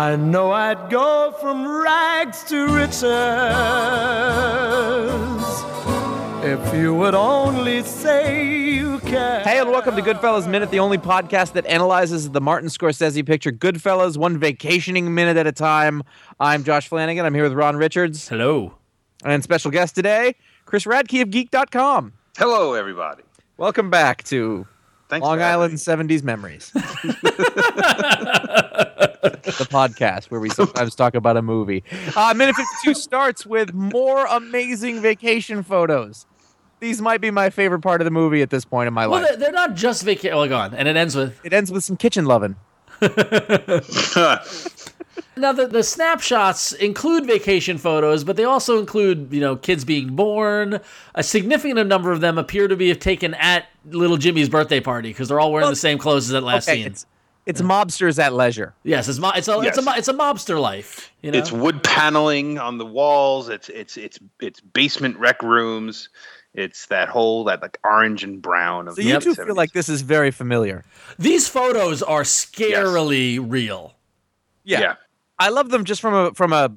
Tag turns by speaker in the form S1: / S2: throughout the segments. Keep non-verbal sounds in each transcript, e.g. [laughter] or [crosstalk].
S1: I know I'd go from rags to riches if you would only say you can.
S2: Hey, and welcome to Goodfellas Minute, the only podcast that analyzes the Martin Scorsese picture Goodfellas, one vacationing minute at a time. I'm Josh Flanagan. I'm here with Ron Richards.
S3: Hello.
S2: And special guest today, Chris Radke of Geek.com.
S4: Hello, everybody.
S2: Welcome back to
S4: Thanks
S2: Long Island
S4: me.
S2: 70s Memories. [laughs] [laughs] the podcast where we sometimes talk about a movie. Uh, Minute 52 starts with more amazing vacation photos. These might be my favorite part of the movie at this point in my
S3: Well,
S2: life.
S3: they're, they're not just vacation. Well, go on. And it ends with
S2: It ends with some kitchen loving. [laughs]
S3: now the, the snapshots include vacation photos, but they also include you know kids being born. A significant number of them appear to be taken at little Jimmy's birthday party because they're all wearing
S2: Well,
S3: the same clothes as that last
S2: Okay,
S3: scene.
S2: it's, it's mobsters at leisure.
S3: yes, it's mo- it's a it's a it's a mobster life. You know,
S4: It's wood paneling on the walls. It's it's it's it's basement rec rooms. It's that whole that like orange and brown of
S2: So
S4: the
S2: you two
S4: 70s.
S2: feel like this is very familiar.
S3: these photos are scarily real.
S4: yeah. yeah.
S2: I love them just from a from a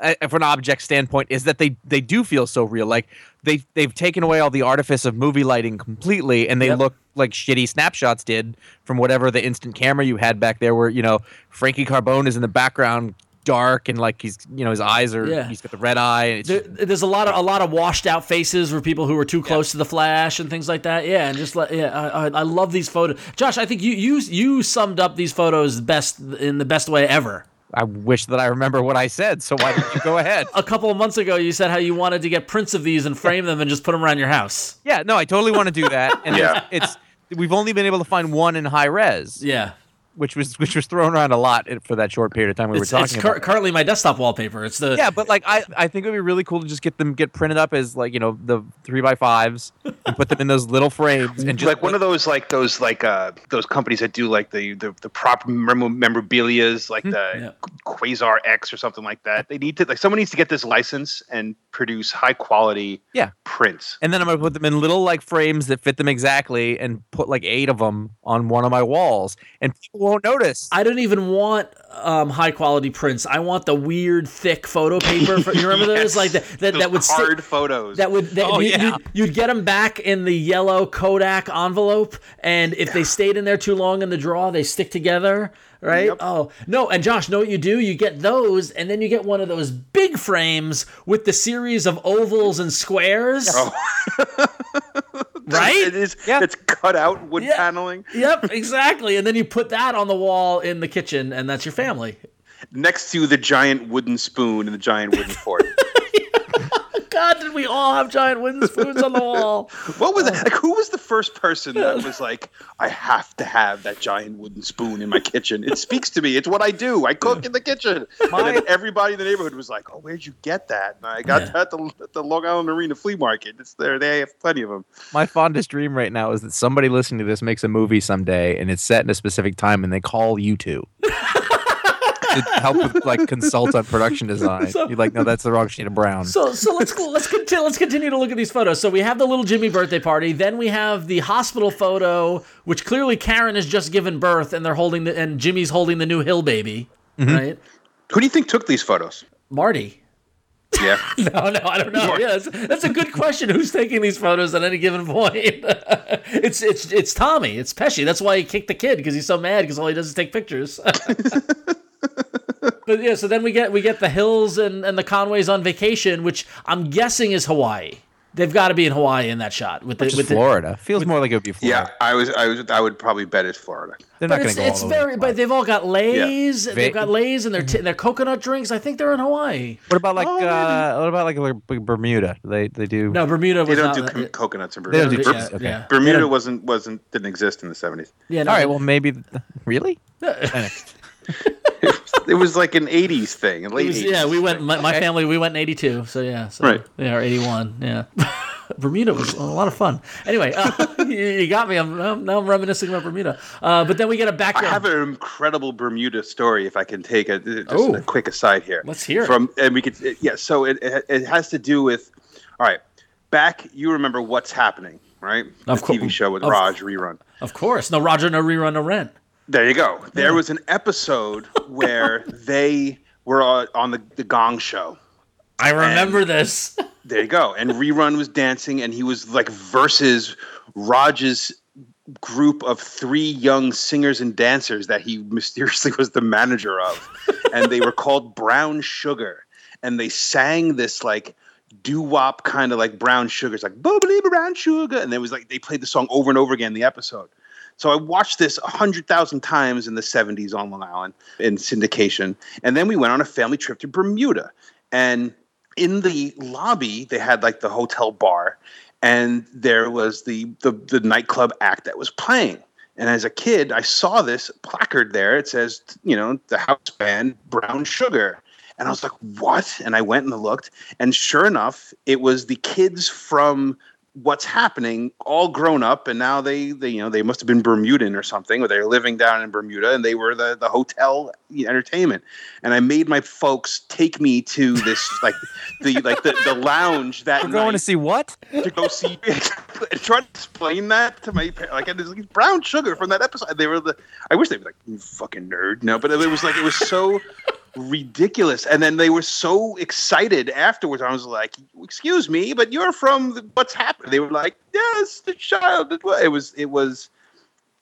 S2: Uh, from an object standpoint is that they they do feel so real. Like they they've taken away all the artifice of movie lighting completely, and they
S3: Yep.
S2: look like shitty snapshots did from whatever the instant camera you had back there, where you know Frankie Carbone is in the background, dark and like he's you know his eyes are
S3: Yeah.
S2: he's got the red eye. And it's,
S3: There, there's a lot of a lot of washed out faces for people who were too close to the flash and things like that. Yeah, and just like yeah, I, I, I love these photos. Josh, I think you you you summed up these photos best in the best way ever.
S2: I wish that I remember what I said. So why don't you go [laughs] ahead?
S3: A couple of months ago, you said how you wanted to get prints of these and frame them and just put them around your house.
S2: Yeah, no, I totally want to do that. And [laughs]
S4: Yeah.
S2: it's, it's we've only been able to find one in high res,
S3: Yeah,
S2: which was which was thrown around a lot for that short period of time we
S3: it's,
S2: were
S3: it's
S2: talking
S3: cur-
S2: about.
S3: currently my desktop wallpaper. It's the
S2: yeah, but like I, I think it would be really cool to just get them get printed up as like you know the three by fives and put them in those little frames and just
S4: like one of those like those like uh those companies that do like the the, the prop mem- memorabilia's like the
S3: Yeah.
S4: Quasar X or something like that. They need to like someone needs to get this license and produce high quality
S2: Yeah.
S4: prints.
S2: and then I'm gonna put them in little like frames that fit them exactly and put like eight of them on one of my walls and people won't notice.
S3: I don't even want um, high quality prints. I want the weird thick photo paper. For, you remember those [laughs]
S4: Yes.
S3: like that that,
S4: Those
S3: that would stick-
S4: hard photos.
S3: That would that,
S2: Oh,
S3: you,
S2: yeah.
S3: you'd, you'd get them back in the yellow Kodak envelope, and if they stayed in there too long in the drawer, they stick together, right?
S4: Yep.
S3: Oh no! And Josh, know what you do? You get those, and then you get one of those big frames with the series of ovals and squares,
S4: Oh. [laughs]
S3: right?
S4: It is.
S2: Yeah.
S4: It's cut out wood
S3: Yeah.
S4: paneling [laughs]
S3: Yep, exactly. And then you put that on the wall in the kitchen, and that's your family.
S4: next to the giant wooden spoon and the giant wooden fork. [laughs]
S3: God, did we all have giant wooden spoons on the wall? [laughs]
S4: What was it? Like, who was the first person that was like, I have to have that giant wooden spoon in my kitchen? It speaks to me. It's what I do. I cook in the kitchen. And then everybody in the neighborhood was like, Oh, where'd you get that? And I got
S3: Yeah.
S4: that at the, at the Long Island Arena flea market. It's there. They have plenty of them.
S2: My fondest dream right now is that somebody listening to this makes a movie someday and it's set in a specific time and they call you two. To help with like consult on production [laughs] design.
S3: So-
S2: You're like, no, that's the wrong shade of brown.
S3: So, so let's let's continue. Let's continue to look at these photos. So we have the little Jimmy birthday party. Then we have the hospital photo, which clearly Karen has just given birth, and they're holding the and Jimmy's holding the new hill baby, mm-hmm. right?
S4: Who do you think took these photos?
S3: Marty.
S4: Yeah. [laughs]
S3: No, no, I don't know. Yeah, that's, that's a good question. [laughs] Who's taking these photos at any given point? it's it's it's Tommy. It's Pesci. That's why he kicked the kid because he's so mad because all he does is take pictures. But yeah, so then we get we get the Hills and, and the Conways on vacation, which I'm guessing is Hawaii. They've got to be in Hawaii in that shot with the
S2: Which is
S3: with the.
S2: Florida. Feels more like it would be
S4: yeah. I was, I was, I would probably bet it's Florida.
S2: They're not going to go
S3: it's
S2: all
S3: very, but they've all got leis. They've got leis and their t- their coconut drinks. I think they're in Hawaii.
S2: What about like
S4: Oh,
S2: uh, what about like, like Bermuda? They they do.
S3: No, Bermuda
S4: They
S3: was
S4: don't
S3: not.
S4: do
S3: uh,
S4: co- coconuts in
S2: They
S4: Bermuda.
S2: don't do
S3: yeah.
S2: Okay.
S3: yeah.
S4: Bermuda
S3: don't-
S4: wasn't, wasn't, didn't exist in the 70s.
S3: Yeah, no,
S2: All right. Well, maybe. Really? [laughs]
S4: It was like an 80s thing, late
S3: was-
S4: 80s.
S3: yeah, we went. My, my family, we went in '82. So yeah, so,
S4: Right.
S3: Yeah, or '81. Yeah, [laughs] Bermuda was a lot of fun. Anyway, uh, [laughs] you, you got me. I'm, I'm now I'm reminiscing about Bermuda. Uh, but then we get a background.
S4: I have an incredible Bermuda story. If I can take a just
S3: Oh.
S4: a quick aside here,
S3: Let's hear it.
S4: from and we could yeah. So it, it it has to do with all right. Back, you remember what's happening, right?
S3: Of
S4: the
S3: cour-
S4: TV show with
S3: of-
S4: Raj rerun.
S3: of course, no Roger, no rerun, no rent.
S4: There you go. There was an episode where [laughs] they were on the, the Gong Show.
S3: I remember this. [laughs]
S4: There you go. And Rerun was dancing, and he was like versus Raj's group of three young singers and dancers that he [laughs] mysteriously was the manager of. and they were called Brown Sugar. And they sang this like doo wop kind of like brown sugars, like bubbly brown sugar. And there was like they played the song over and over again in the episode. So I watched this a hundred thousand times in the 70s on Long Island in syndication. And then we went on a family trip to Bermuda. And in the lobby, they had like the hotel bar, and there was the, the the nightclub act that was playing. And as a kid, I saw this placard there. It says, you know, the house band Brown Sugar. And I was like, what? And I went and looked. And sure enough, it was the kids from what's happening all grown up and now they, they you know they must have been bermudan or something or they're living down in bermuda and they were the, the hotel entertainment and i made my folks take me to this [laughs] like the like the, the lounge that
S2: We're going
S4: night
S2: to see what?
S4: to go see [laughs] and try to explain that to my parents. Like, it was like brown sugar from that episode. They were the. I wish they were like, fucking nerd. No, but it was like it was so ridiculous. And then they were so excited afterwards. I was like, "Excuse me, but you're from the, what's happened?" They were like, "Yes, the child." It was it was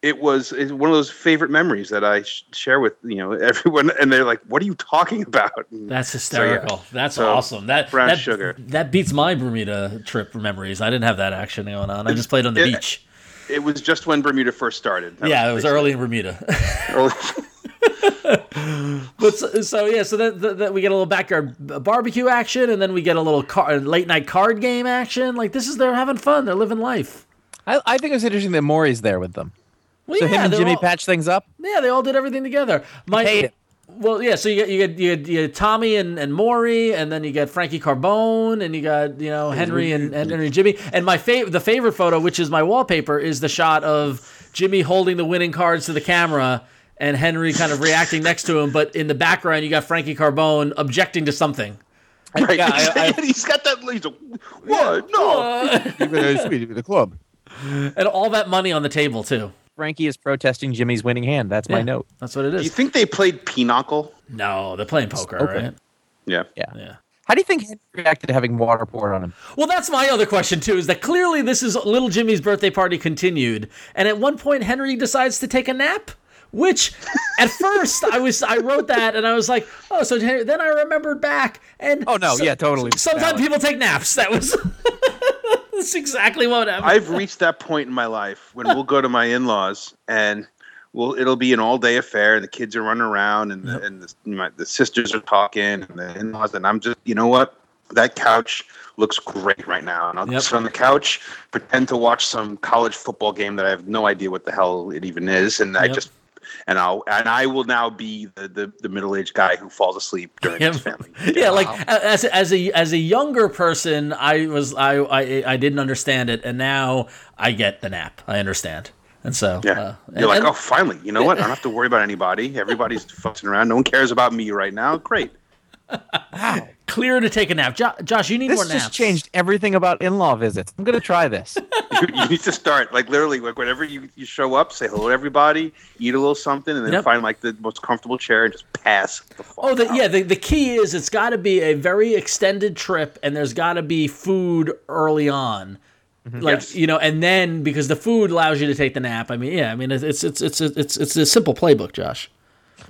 S4: it was it's one of those favorite memories that I sh- share with you know [laughs] everyone, and they're like, "What are you talking about?" And
S3: That's
S4: so, yeah.
S3: hysterical. That's
S4: So,
S3: awesome. That
S4: brown
S3: that,
S4: sugar.
S3: That beats my Bermuda trip memories. I didn't have that action going on. I just played on the
S4: It-
S3: beach.
S4: It was just when Bermuda first started. That
S3: Yeah, it was early in Bermuda. [laughs]
S4: early. [laughs] [laughs]
S3: but so, so yeah, so that we get a little backyard barbecue action, and then we get a little car, uh, late night card game action. Like this is they're having fun. They're living life.
S2: I, I think it's interesting that Maury's there with them.
S3: Well,
S2: So
S3: yeah,
S2: him and Jimmy
S3: all-
S2: patch things up.
S3: Yeah, they all did everything together. My. Well, yeah. So you get you get you get, you get Tommy and, and Maury, and then you get Frankie Carbone, and you got you know Henry and, and Henry and Jimmy. And my favorite, the favorite photo, which is my wallpaper, is the shot of Jimmy holding the winning cards to the camera, and Henry kind of reacting next to him. But in the background, you got Frankie Carbone objecting to something.
S4: Right.
S2: Yeah, I- [laughs] I-
S4: he's got that. He's like, what? No.
S2: You're going to be the club.
S3: and all that money on the table too.
S2: Frankie is protesting Jimmy's winning hand. That's my
S3: Yeah.
S2: note.
S3: That's what it is.
S4: Do you think they played Pinochle?
S3: No, they're playing poker,
S2: Okay.
S3: right?
S4: Yeah.
S2: Yeah.
S3: Yeah.
S2: How do you think Henry reacted to having water poured on him?
S3: Well, that's my other question too. Is that clearly this is little Jimmy's birthday party continued, and at one point Henry decides to take a nap. Which, at first, I was I wrote that and I was like, oh, so then I remembered back and
S2: Oh, no, yeah, totally.
S3: Sometimes people take naps. That was [laughs] that's exactly what happened.
S4: I've reached that point in my life when we'll go to my in-laws and we'll it'll be an all-day affair and the kids are running around and the, and the, my, the sisters are talking and the in-laws and I'm just you know what that couch looks great right now and I'll
S3: Yep.
S4: sit on the couch pretend to watch some college football game that I have no idea what the hell it even is and I just and I'll and I will now be the the, the middle-aged guy who falls asleep during
S3: Yeah.
S4: his family. [laughs]
S3: yeah, like as as a as a younger person, I was I, I I didn't understand it, and now I get the nap. I understand, and so
S4: Yeah.
S3: uh,
S4: You're
S3: and-
S4: like,
S3: and-
S4: oh, finally, you know what? I don't have to worry about anybody. [laughs] Everybody's fussing around. No one cares about me right now. Great.
S3: Clear to take a nap. Jo- Josh, you need
S2: This
S3: more
S2: just changed everything about in-law visits. I'm gonna try this.
S4: you, [laughs] you need to start like literally like whenever you, you show up, say hello to everybody, eat a little something, and then
S3: Yep.
S4: find like the most comfortable chair and just pass. The fuck
S3: Oh, the,
S4: out.
S3: yeah. The, the key is it's got to be a very extended trip, and there's got to be food early on, mm-hmm. like
S4: Yes.
S3: you know, and then because the food allows you to take the nap. I mean, yeah. I mean, it's it's it's it's it's, it's a simple playbook, Josh.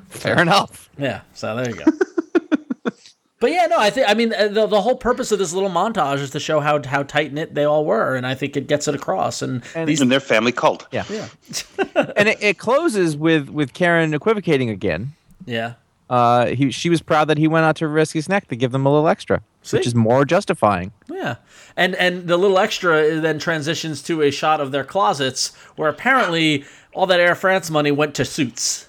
S2: Fair enough.
S3: Yeah. So there you go. [laughs] but yeah, no, I think I mean uh, the the whole purpose of this little montage is to show how how tight knit they all were, and I think it gets it across. And, these
S4: and their family cult.
S2: Yeah. [laughs] and it, it closes with with Karen equivocating again.
S3: yeah.
S2: Uh, he she was proud that he went out to risk his neck to give them a little extra, which is more justifying.
S3: Yeah, and and the little extra then transitions to a shot of their closets, where apparently all that Air France money went to suits.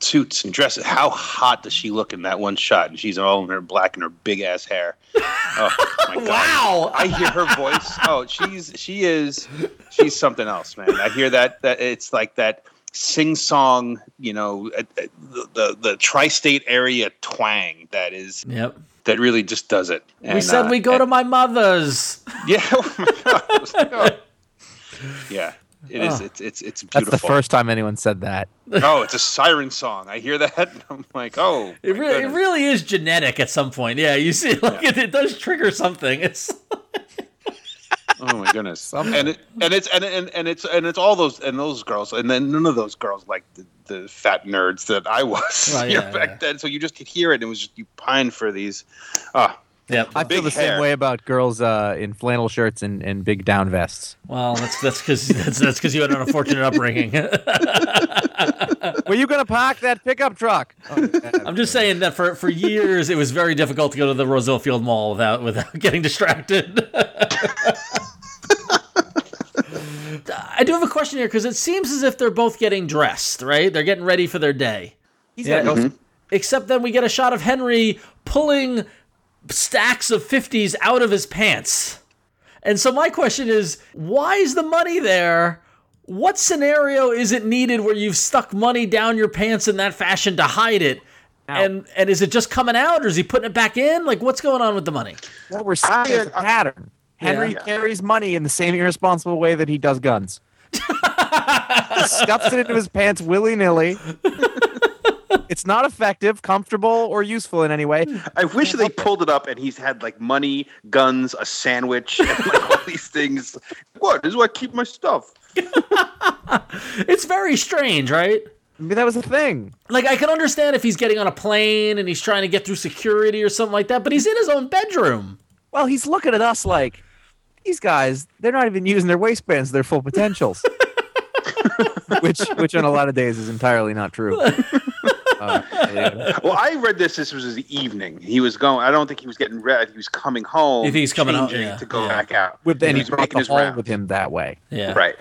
S4: Suits and dresses. How hot does she look in that one shot? And she's all in her black and her big ass hair. [laughs] Oh my god!
S3: Wow.
S4: I hear her voice. Oh, she's she is she's something else, man. I hear that that it's like that sing song, you know, uh, uh, the the, the tri-state area twang that is
S3: Yep.
S4: that really just does it.
S3: we said
S4: uh,
S3: we go to my mother's. [laughs]
S4: yeah. Oh my god. [laughs] I was like, oh. Yeah. It is. It's it's it's
S2: That's
S4: beautiful.
S2: the first time anyone said that.
S4: Oh, it's a siren song. I hear that. And I'm like, oh.
S3: It
S4: my
S3: really, it really is genetic at some point. Yeah, you see, [laughs] like it, it does trigger something. [laughs] It's
S4: Oh my goodness! and it, and it's and, and and it's and it's all those and those girls, and then none of those girls like the, the fat nerds that I was
S3: Well, [laughs]
S4: you know,
S3: yeah,
S4: back
S3: yeah.
S4: then. So you just could hear it. and It was just you pine for these. Ah,
S3: yep.
S2: I feel
S4: Big
S2: the same way about girls uh, in flannel shirts and, and big down vests.
S3: Well, that's that's because that's that's because you had an unfortunate upbringing.
S2: Were you gonna park that pickup truck? Oh, [laughs]
S3: I'm just saying that for for years it was very difficult to go to the Roosevelt Field Mall without without [laughs] getting distracted. [laughs] I do have a question here because it seems as if they're both getting dressed, right? They're getting ready for their day.
S2: He's
S3: Yeah.
S2: gotta go-
S3: Except then we get a shot of Henry pulling stacks of 50s out of his pants. And so my question is, why is the money there? What scenario is it needed where you've stuck money down your pants in that fashion to hide it? And and is it just coming out or is he putting it back in? Like what's going on with the money?
S2: What we're seeing is a uh, pattern. Henry
S3: Yeah.
S2: carries money in the same irresponsible way that he does guns. [laughs] Stuffs it into his pants willy nilly. [laughs] [laughs] It's not effective, comfortable, or useful in any way.
S4: I wish they pulled it up and he's had like money, guns, a sandwich, and like all [laughs] these things. What? This is where I keep my stuff. [laughs]
S3: It's very strange, right?
S2: I mean, that was a thing.
S3: Like I can understand if he's getting on a plane and he's trying to get through security or something like that, but he's in his own bedroom.
S2: Well, he's looking at us like these guys. They're not even using their waistbands to their full potentials. which, which on a lot of days is entirely not true. Uh, yeah.
S4: Well, I read this. This was his evening. He was going. I don't think he was getting ready. He was coming home.
S3: You think he's coming home? Yeah,
S4: to go
S3: yeah.
S4: back out.
S2: With and he
S4: was
S2: brought
S4: making
S2: the
S4: his
S2: hall with him that way.
S3: Yeah.
S4: Right.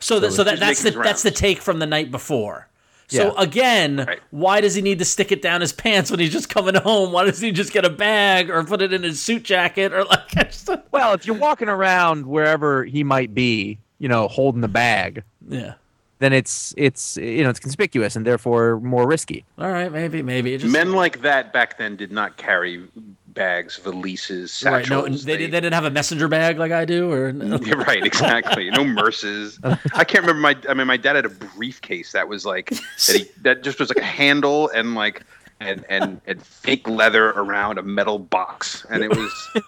S3: So, that, so that, that's the that's the take from the night before. So
S2: Yeah.
S3: again,
S4: Right.
S3: why does he need to stick it down his pants when he's just coming home? Why doesn't he just get a bag or put it in his suit jacket or like? I [laughs] just-
S2: Well, if you're walking around wherever he might be, you know, holding the bag,
S3: yeah.
S2: Then it's it's you know it's conspicuous and therefore more risky.
S3: All right, maybe, maybe just
S4: Men like that back then did not carry bags, valises,
S3: right. No, they, they didn't have a messenger bag like I do, or [laughs]
S4: Yeah, right, exactly. No merces. [laughs] I can't remember my. I mean, my dad had a briefcase that was like that, he, that just was like a handle and like and and and fake leather around a metal box, and it was [laughs]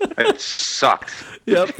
S4: it sucked.
S3: Yep.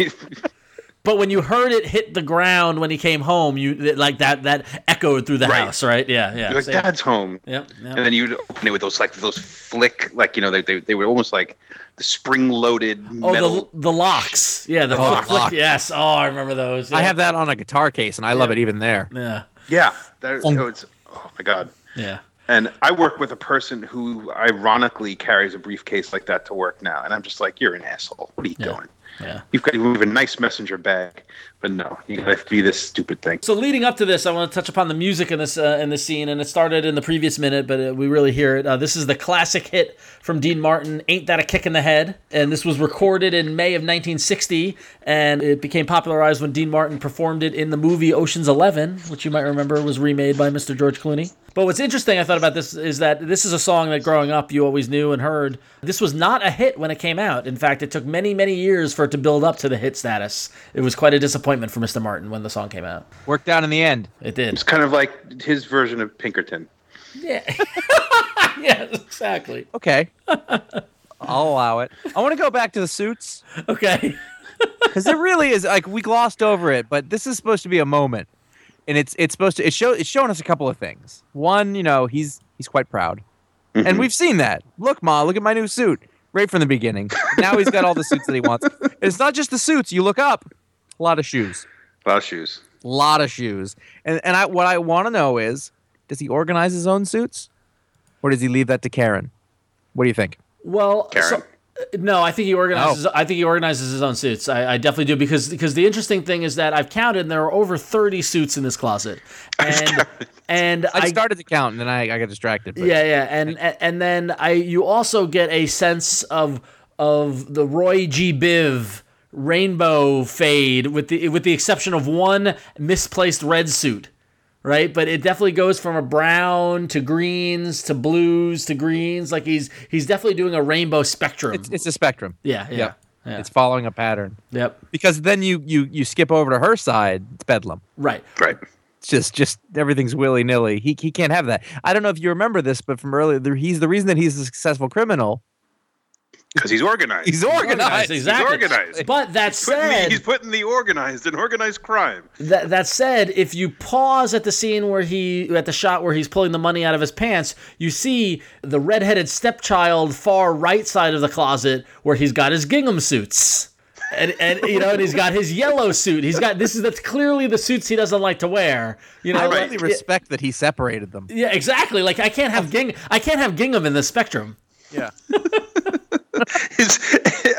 S3: But when you heard it hit the ground when he came home, you like that that echoed through the
S4: Right.
S3: house, right? Yeah, yeah.
S4: You're like,
S3: So-
S4: Dad's home.
S3: Yep, yep.
S4: And then you'd open it with those like those flick, like you know, they they, they were almost like the spring-loaded
S3: Oh,
S4: metal.
S3: the the locks. Yeah, the,
S2: Oh,
S3: flick, flick.
S2: lock.
S3: Yes. Oh, I remember those.
S2: I have that on a guitar case, and I love it even there.
S3: Yeah,
S4: yeah, that, oh, it was. Oh my god.
S3: yeah.
S4: And I work with a person who ironically carries a briefcase like that to work now, and I'm just like, you're an asshole. What are you
S3: Yeah.
S4: doing?
S3: Yeah.
S4: You've got you have a nice messenger bag, but no, you gotta be this stupid thing.
S3: So leading up to this, I want to touch upon the music in this uh, in this scene, and it started in the previous minute, but uh, we really hear it. Uh, this is the classic hit from Dean Martin, "Ain't That a Kick in the Head," and this was recorded in May of 1960, and it became popularized when Dean Martin performed it in the movie Ocean's Eleven, which you might remember was remade by Mr. George Clooney. But what's interesting, I thought about this, is that this is a song that growing up you always knew and heard. This was not a hit when it came out. In fact, it took many, many years for it to build up to the hit status. It was quite a disappointment for Mr. Martin when the song came out.
S2: Worked out in the end.
S3: It did.
S4: It's kind of like his version of Pinkerton.
S3: Yeah. [laughs] yes, exactly.
S2: Okay, [laughs] I'll allow it. I want to go back to the suits
S3: Okay. [laughs]
S2: because it really is like we glossed over it, but this is supposed to be a moment, and it's it's supposed to it show it's showing us a couple of things. One, you know, he's he's quite proud, and mm-hmm. we've seen that. Look, ma, look at my new suit. Right from the beginning. Now he's got all the suits that he wants. And it's not just the suits. You look up, a lot of shoes.
S4: A lot of shoes.
S2: A lot of shoes. And and I what I want to know is, does he organize his own suits, or does he leave that to Karen? What do you think?
S3: Well,
S4: Karen.
S3: so- no, I think he organizes. Oh. I think he organizes his own suits. I, I definitely do because because the interesting thing is that I've counted and there are over thirty suits in this closet, [laughs] and and
S2: I, started to count and then I, I got distracted. But
S3: Yeah, yeah, and and then I you also get a sense of of the Roy G. Biv rainbow fade with the with the exception of one misplaced red suit. Right, but it definitely goes from a brown to greens to blues to greens. Like he's he's definitely doing a rainbow spectrum.
S2: it's, it's a spectrum.
S3: yeah, yeah,
S2: Yep.
S3: yeah.
S2: It's following a pattern.
S3: yep.
S2: Because then you you you skip over to her side. It's bedlam.
S3: Right.
S4: Right.
S2: It's just just everything's willy nilly. He he can't have that. I don't know if you remember this, but from earlier, he's the reason that he's a successful criminal.
S4: Because he's organized.
S2: He's organized.
S3: exactly.
S4: organized.
S3: But that
S4: Putting the-
S3: said,
S4: he's putting the organized in organized crime.
S3: That, that said, if you pause at the scene where he, at the shot where he's pulling the money out of his pants, you see the redheaded stepchild far right side of the closet where he's got his gingham suits. And, and you know, and he's got his yellow suit. He's got this is that's clearly the suits he doesn't like to wear. You know,
S2: I
S3: like-
S2: really respect that he separated them.
S3: yeah, exactly. Like I can't have ging, I can't have gingham in the spectrum.
S2: Yeah. [laughs] [laughs]
S4: His,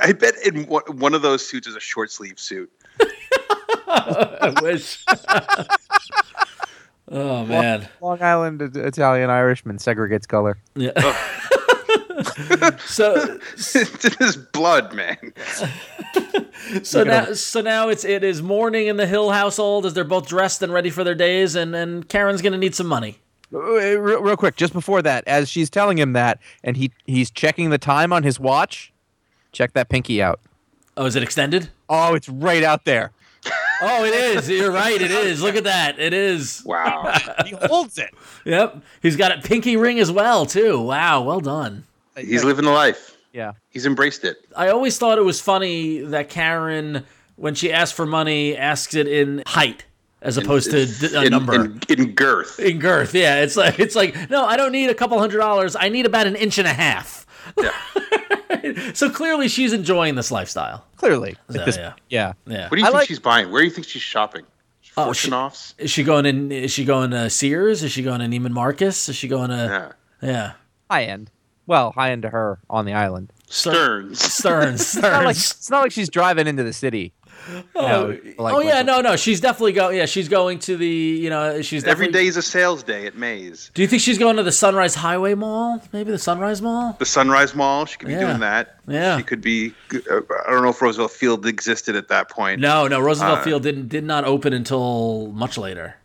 S4: I bet in one, one of those suits is a short sleeve suit. [laughs]
S3: I wish. [laughs] oh man.
S2: Long Island uh, Italian Irishman segregates color.
S3: Yeah. so
S4: it's his blood, man.
S3: So now, so now it's it is morning in the Hill household as they're both dressed and ready for their days, and and Karen's gonna need some money.
S2: Uh, Real, real quick, just before that, as she's telling him that, and he he's checking the time on his watch. Check that pinky out.
S3: Oh, is it extended?
S2: Oh, it's right out there. [laughs]
S3: Oh, it is. You're right. It is. Look at that. It is.
S4: Wow. [laughs]
S2: he holds it.
S3: Yep. He's got a pinky ring as well, too. Wow. Well done.
S4: He's living the life.
S2: Yeah.
S4: He's embraced it.
S3: I always thought it was funny that Karen, when she asks for money, asks it in height as opposed to a
S4: in,
S3: number.
S4: in, in girth.
S3: in girth. Yeah, it's like it's like no, I don't need a couple hundred dollars. I need about an inch and a half. Yeah. [laughs] so clearly, she's enjoying this lifestyle.
S2: Clearly.
S3: So,
S2: this-
S3: yeah.
S2: yeah.
S3: Yeah.
S4: What do you
S2: I
S4: think
S2: like-
S4: she's buying? Where do you think she's shopping?
S3: Oh, she-
S4: offs?
S3: Is she going in? Is she going to Sears? Is she going to Neiman Marcus? Is she going to?
S4: Yeah.
S3: Yeah.
S2: High end. Well, high end to her on the island.
S4: Stern's.
S3: Stern's.
S2: It's not, like, it's not like she's driving into the city.
S3: Oh,
S2: like
S3: oh yeah,
S2: when-
S3: no, no. She's definitely going. Yeah, she's going to the. You know, she's
S4: Every
S3: definitely.
S4: day is a sales day at Mays.
S3: Do you think she's going to the Sunrise Highway Mall? Maybe the Sunrise Mall.
S4: The Sunrise Mall, she could be
S3: Yeah.
S4: doing that.
S3: Yeah.
S4: She could be. uh, I don't know if Roosevelt Field existed at that point.
S3: No, no. Roosevelt
S4: Uh,
S3: Field didn't did not open until much later.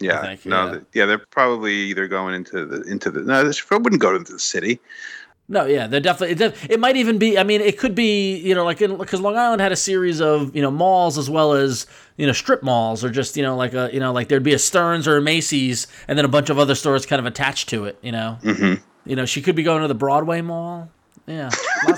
S4: Yeah.
S3: think,
S4: no.
S3: yeah.
S4: th- Yeah. They're probably either going into the into the. No, they wouldn't go into the city.
S3: No, yeah, they're definitely. It, it might even be. I mean, it could be. You know, like because Long Island had a series of you know malls as well as you know strip malls or just you know like a you know like there'd be a Stern's or a Macy's and then a bunch of other stores kind of attached to it. You know. Mm-hmm. You know, she could be going to the Broadway Mall. Yeah. [laughs]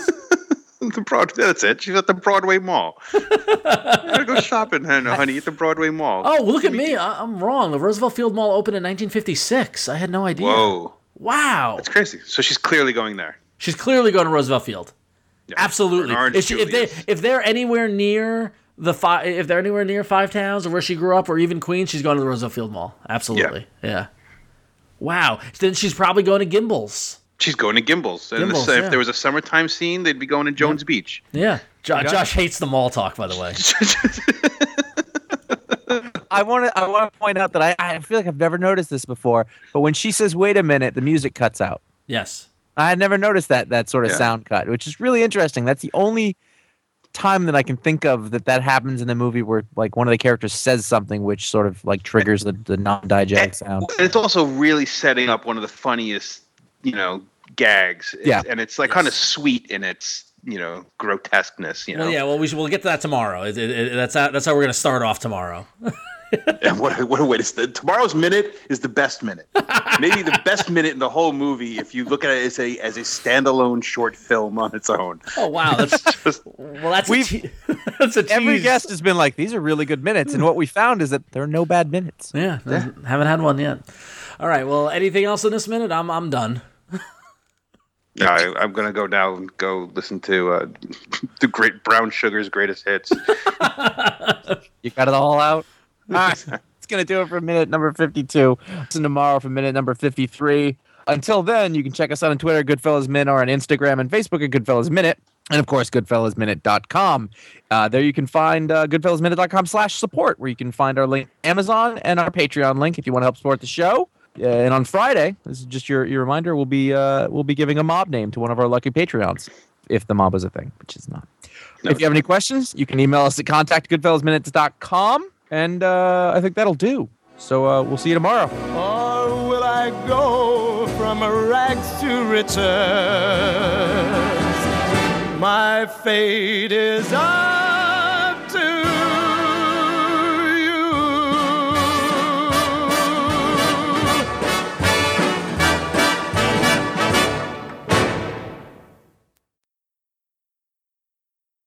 S4: The Broad. That's it. She's at the Broadway Mall. you [laughs] gotta go shopping, honey, honey, at the Broadway Mall.
S3: oh, look at me! I- I'm wrong. The Roosevelt Field Mall opened in 1956. I had no idea.
S4: Whoa.
S3: Wow.
S4: It's crazy. So she's clearly going there.
S3: She's clearly going to Roosevelt Field. Absolutely.
S4: Or
S3: If, she, if they if they're anywhere near the five, if they're anywhere near Five Towns or where she grew up, or even Queens, she's going to the Roosevelt Field Mall. Absolutely. Yeah. Wow. Then she's probably going to Gimbels.
S4: She's going to Gimbels. And
S3: Gimbels,
S4: the-
S3: yeah.
S4: if there was a summertime scene, they'd be going to Jones Beach.
S3: Yeah. Jo- Josh hates the mall talk, by the way. [laughs]
S2: I want to I want to point out that I, I feel like I've never noticed this before, but when she says "wait a minute," the music cuts out.
S3: yes.
S2: I had never noticed that that sort of
S4: Yeah.
S2: sound cut, which is really interesting. That's the only time that I can think of that that happens in the movie where like one of the characters says something which sort of like triggers the, the non-diegetic eh, sound.
S4: And it's also really setting up one of the funniest, you know, gags. It's-
S2: Yeah.
S4: And it's like kind of sweet in its, you know, grotesqueness, you know.
S3: Well, yeah. Well, we should, we'll get to that tomorrow. It, it, it- that's how, that's how we're going to start off tomorrow. [laughs] [laughs]
S4: And what, a- what a way to st- tomorrow's minute is the best minute. Maybe the best minute in the whole movie if you look at it as a as a standalone short film on its own.
S3: Oh wow. [laughs] That's
S4: Just-
S3: well. That's
S2: We've-
S3: a te- [laughs] that's a
S2: Every guest has been like, "These are really good minutes," and what we found is that there are no bad minutes.
S3: Yeah, haven't had one yet. All right. Well, anything else in this minute? I'm I'm done.
S4: no, I, I'm gonna go now and go listen to uh, the great Brown Sugar's greatest hits.
S2: You got it all out. Right. It's going to do it for minute number 52. Listen tomorrow for minute number 53. Until then, you can check us out on Twitter, Goodfellas Minute, or on Instagram and Facebook at Goodfellas Minute. And of course, goodfellasminute.com. Uh, there you can find uh, goodfellasminute.com slash support, where you can find our link Amazon and our Patreon link if you want to help support the show. Uh, and on Friday, this is just your, your reminder, we'll be uh, we'll be giving a mob name to one of our lucky Patreons, if the mob is a thing, which is not. if you have any questions, you can email us at contact goodfellasminutes.com. And uh, I think that'll do. So uh, we'll see you tomorrow.
S1: Or will I go from rags to riches? My fate is